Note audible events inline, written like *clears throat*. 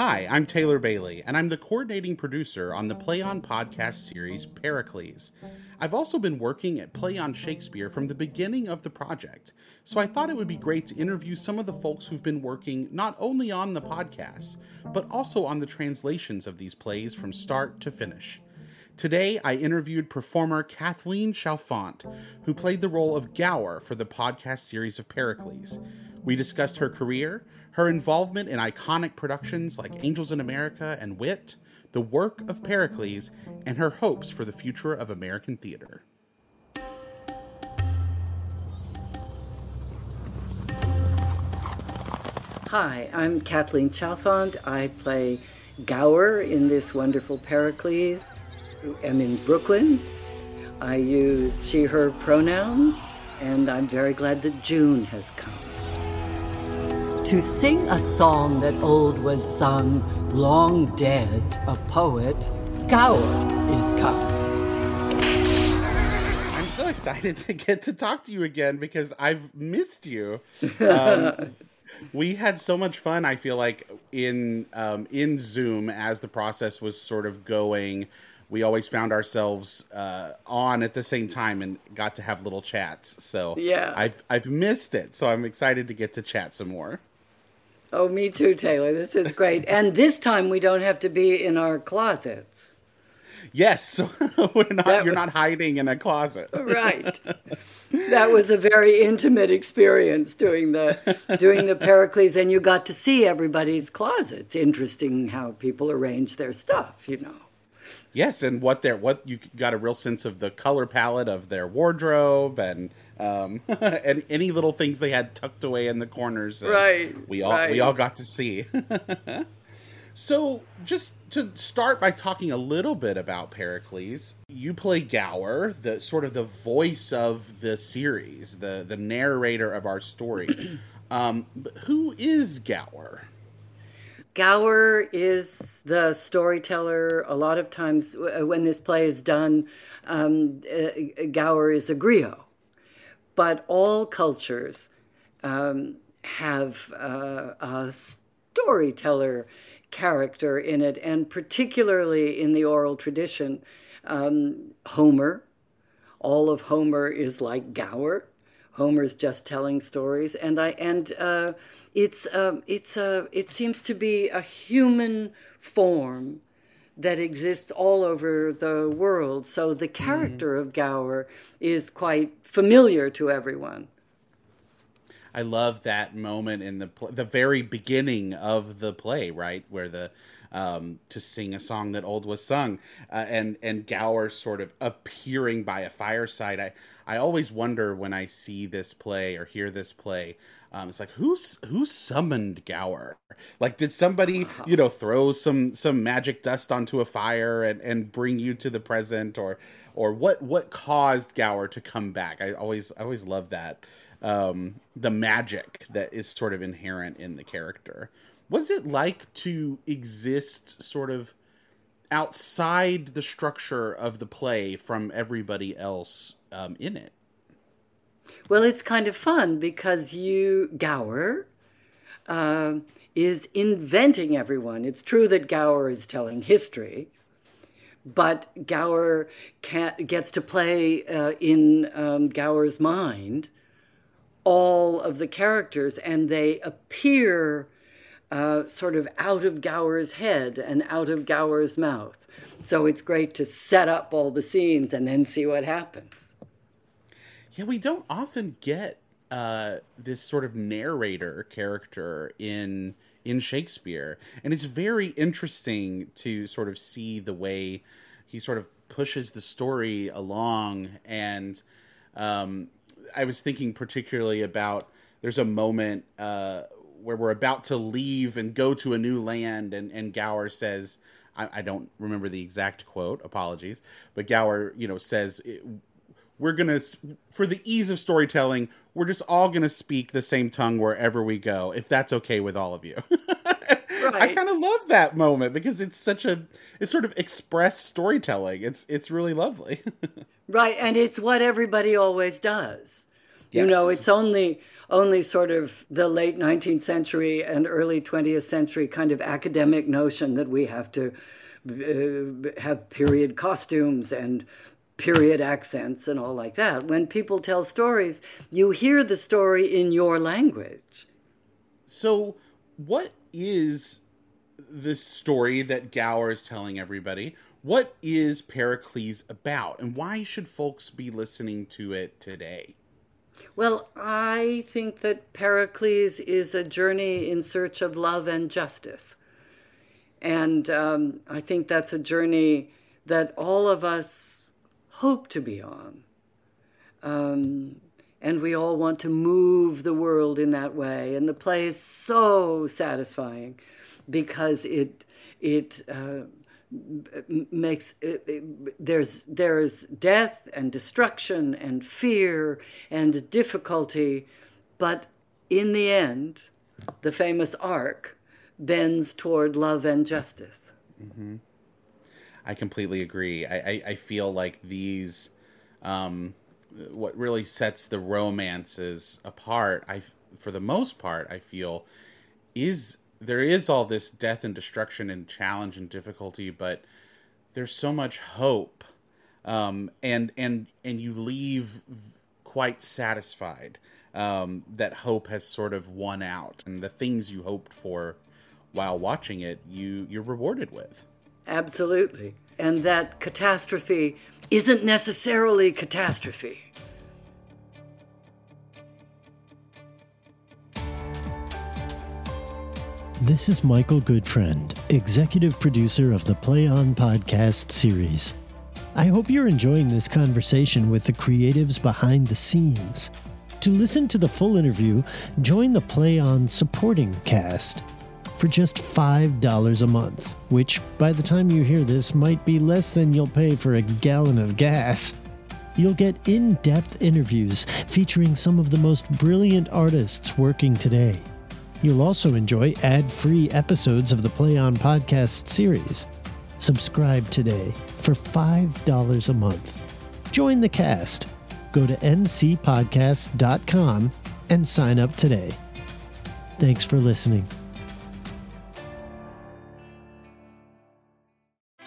Hi, I'm Taylor Bailey, and I'm the coordinating producer on the Play On podcast series Pericles. I've also been working at Play On Shakespeare from the beginning of the project, so I thought it would be great to interview some of the folks who've been working not only on the podcast, but also on the translations of these plays from start to finish. Today, I interviewed performer Kathleen Chalfant, who played the role of Gower for the podcast series of Pericles. We discussed her career, her involvement in iconic productions like Angels in America and Wit, the work of Pericles, and her hopes for the future of American theater. Hi, I'm Kathleen Chalfant. I play Gower in this wonderful Pericles. I'm in Brooklyn. I use she, her pronouns, and I'm very glad that June has come. To sing a song that old was sung, long dead, a poet, Gower is come. I'm so excited to get to talk to you again because I've missed you. *laughs* Um, we had so much fun. I feel like in um, in Zoom as the process was sort of going. We always found ourselves uh, on at the same time and got to have little chats. So Yeah. I've I've missed it. So I'm excited to get to chat some more. Oh, me too, Taylor. This is great. and this time we don't have to be in our closets. Yes, *laughs* we're not. That you're was- not hiding in a closet. Right. that was a very intimate experience doing the doing the Pericles, and you got to see everybody's closets. Interesting how people arrange their stuff, you know. Yes, and what their what you got a real sense of the color palette of their wardrobe and um *laughs* and any little things they had tucked away in the corners. Right, We all right. we all got to see. *laughs* so just to start by talking a little bit about Pericles, you play Gower, the sort of the voice of the series, the the narrator of our story. *clears throat* um, but who is Gower? Gower is the storyteller. A lot of times, uh, when this play is done, um, uh, Gower is a griot. But all cultures um, have uh, a storyteller character in it, and particularly in the oral tradition, um, Homer. All of Homer is like Gower. Homer's just telling stories, and I and uh, it's um, it's a it seems to be a human form that exists all over the world. So the character of Gower is quite familiar to everyone. I love that moment in the pl- the very beginning of the play, right, where the um, to sing a song that old was sung, uh, and and Gower sort of appearing by a fireside. I I always wonder when I see this play or hear this play. Um, it's like who's who summoned Gower? Like, did somebody you know throw some some magic dust onto a fire and and bring you to the present, or or what what caused Gower to come back? I always I always love that um, the magic that is sort of inherent in the character. What's it like to exist sort of outside the structure of the play from everybody else um, in it? Well, it's kind of fun because you, Gower, um is inventing everyone. It's true that Gower is telling history, but Gower gets to play uh, in um, Gower's mind all of the characters, and they appear uh, sort of out of Gower's head and out of Gower's mouth. So it's great to set up all the scenes and then see what happens. Yeah, we don't often get uh, this sort of narrator character in in Shakespeare, and it's very interesting to sort of see the way he sort of pushes the story along. And um, I was thinking particularly about there's a moment uh, where we're about to leave and go to a new land, and and Gower says. I, I don't remember the exact quote. Apologies, but Gower, you know, says we're gonna for the ease of storytelling we're just all gonna speak the same tongue wherever we go if that's okay with all of you *laughs* right. i kind of love that moment because it's such a it's sort of express storytelling it's it's really lovely *laughs* right and it's what everybody always does yes. you know it's only only sort of the late 19th century and early 20th century kind of academic notion that we have to uh, have period costumes and period accents and all like that. When people tell stories, you hear the story in your language. So, what is this story that Gower is telling everybody? What is Pericles about, and why should folks be listening to it today? Well, I think that Pericles is a journey in search of love and justice. And um, I think that's a journey that all of us hope to be on. Um, and we all want to move the world in that way. And the play is so satisfying because it it uh, makes it, it, there's there's death and destruction and fear and difficulty, but in the end, the famous arc bends toward love and justice. Mm-hmm. I completely agree. I, I, I feel like these, um, what really sets the romances apart, I, for the most part, I feel, is there is all this death and destruction and challenge and difficulty, but there's so much hope, um, and and and you leave quite satisfied um, that hope has sort of won out, and the things you hoped for while watching it, you you're rewarded with. Absolutely. And that catastrophe isn't necessarily catastrophe. This is Michael Goodfriend, executive producer of the Play On podcast series. I hope you're enjoying this conversation with the creatives behind the scenes. To listen to the full interview, join the Play On supporting cast for just $5 a month, which by the time you hear this might be less than you'll pay for a gallon of gas. You'll get in depth interviews featuring some of the most brilliant artists working today. You'll also enjoy ad free episodes of the Play On podcast series. Subscribe today for $5 a month. Join the cast. Go to ncpodcast.com and sign up today. Thanks for listening.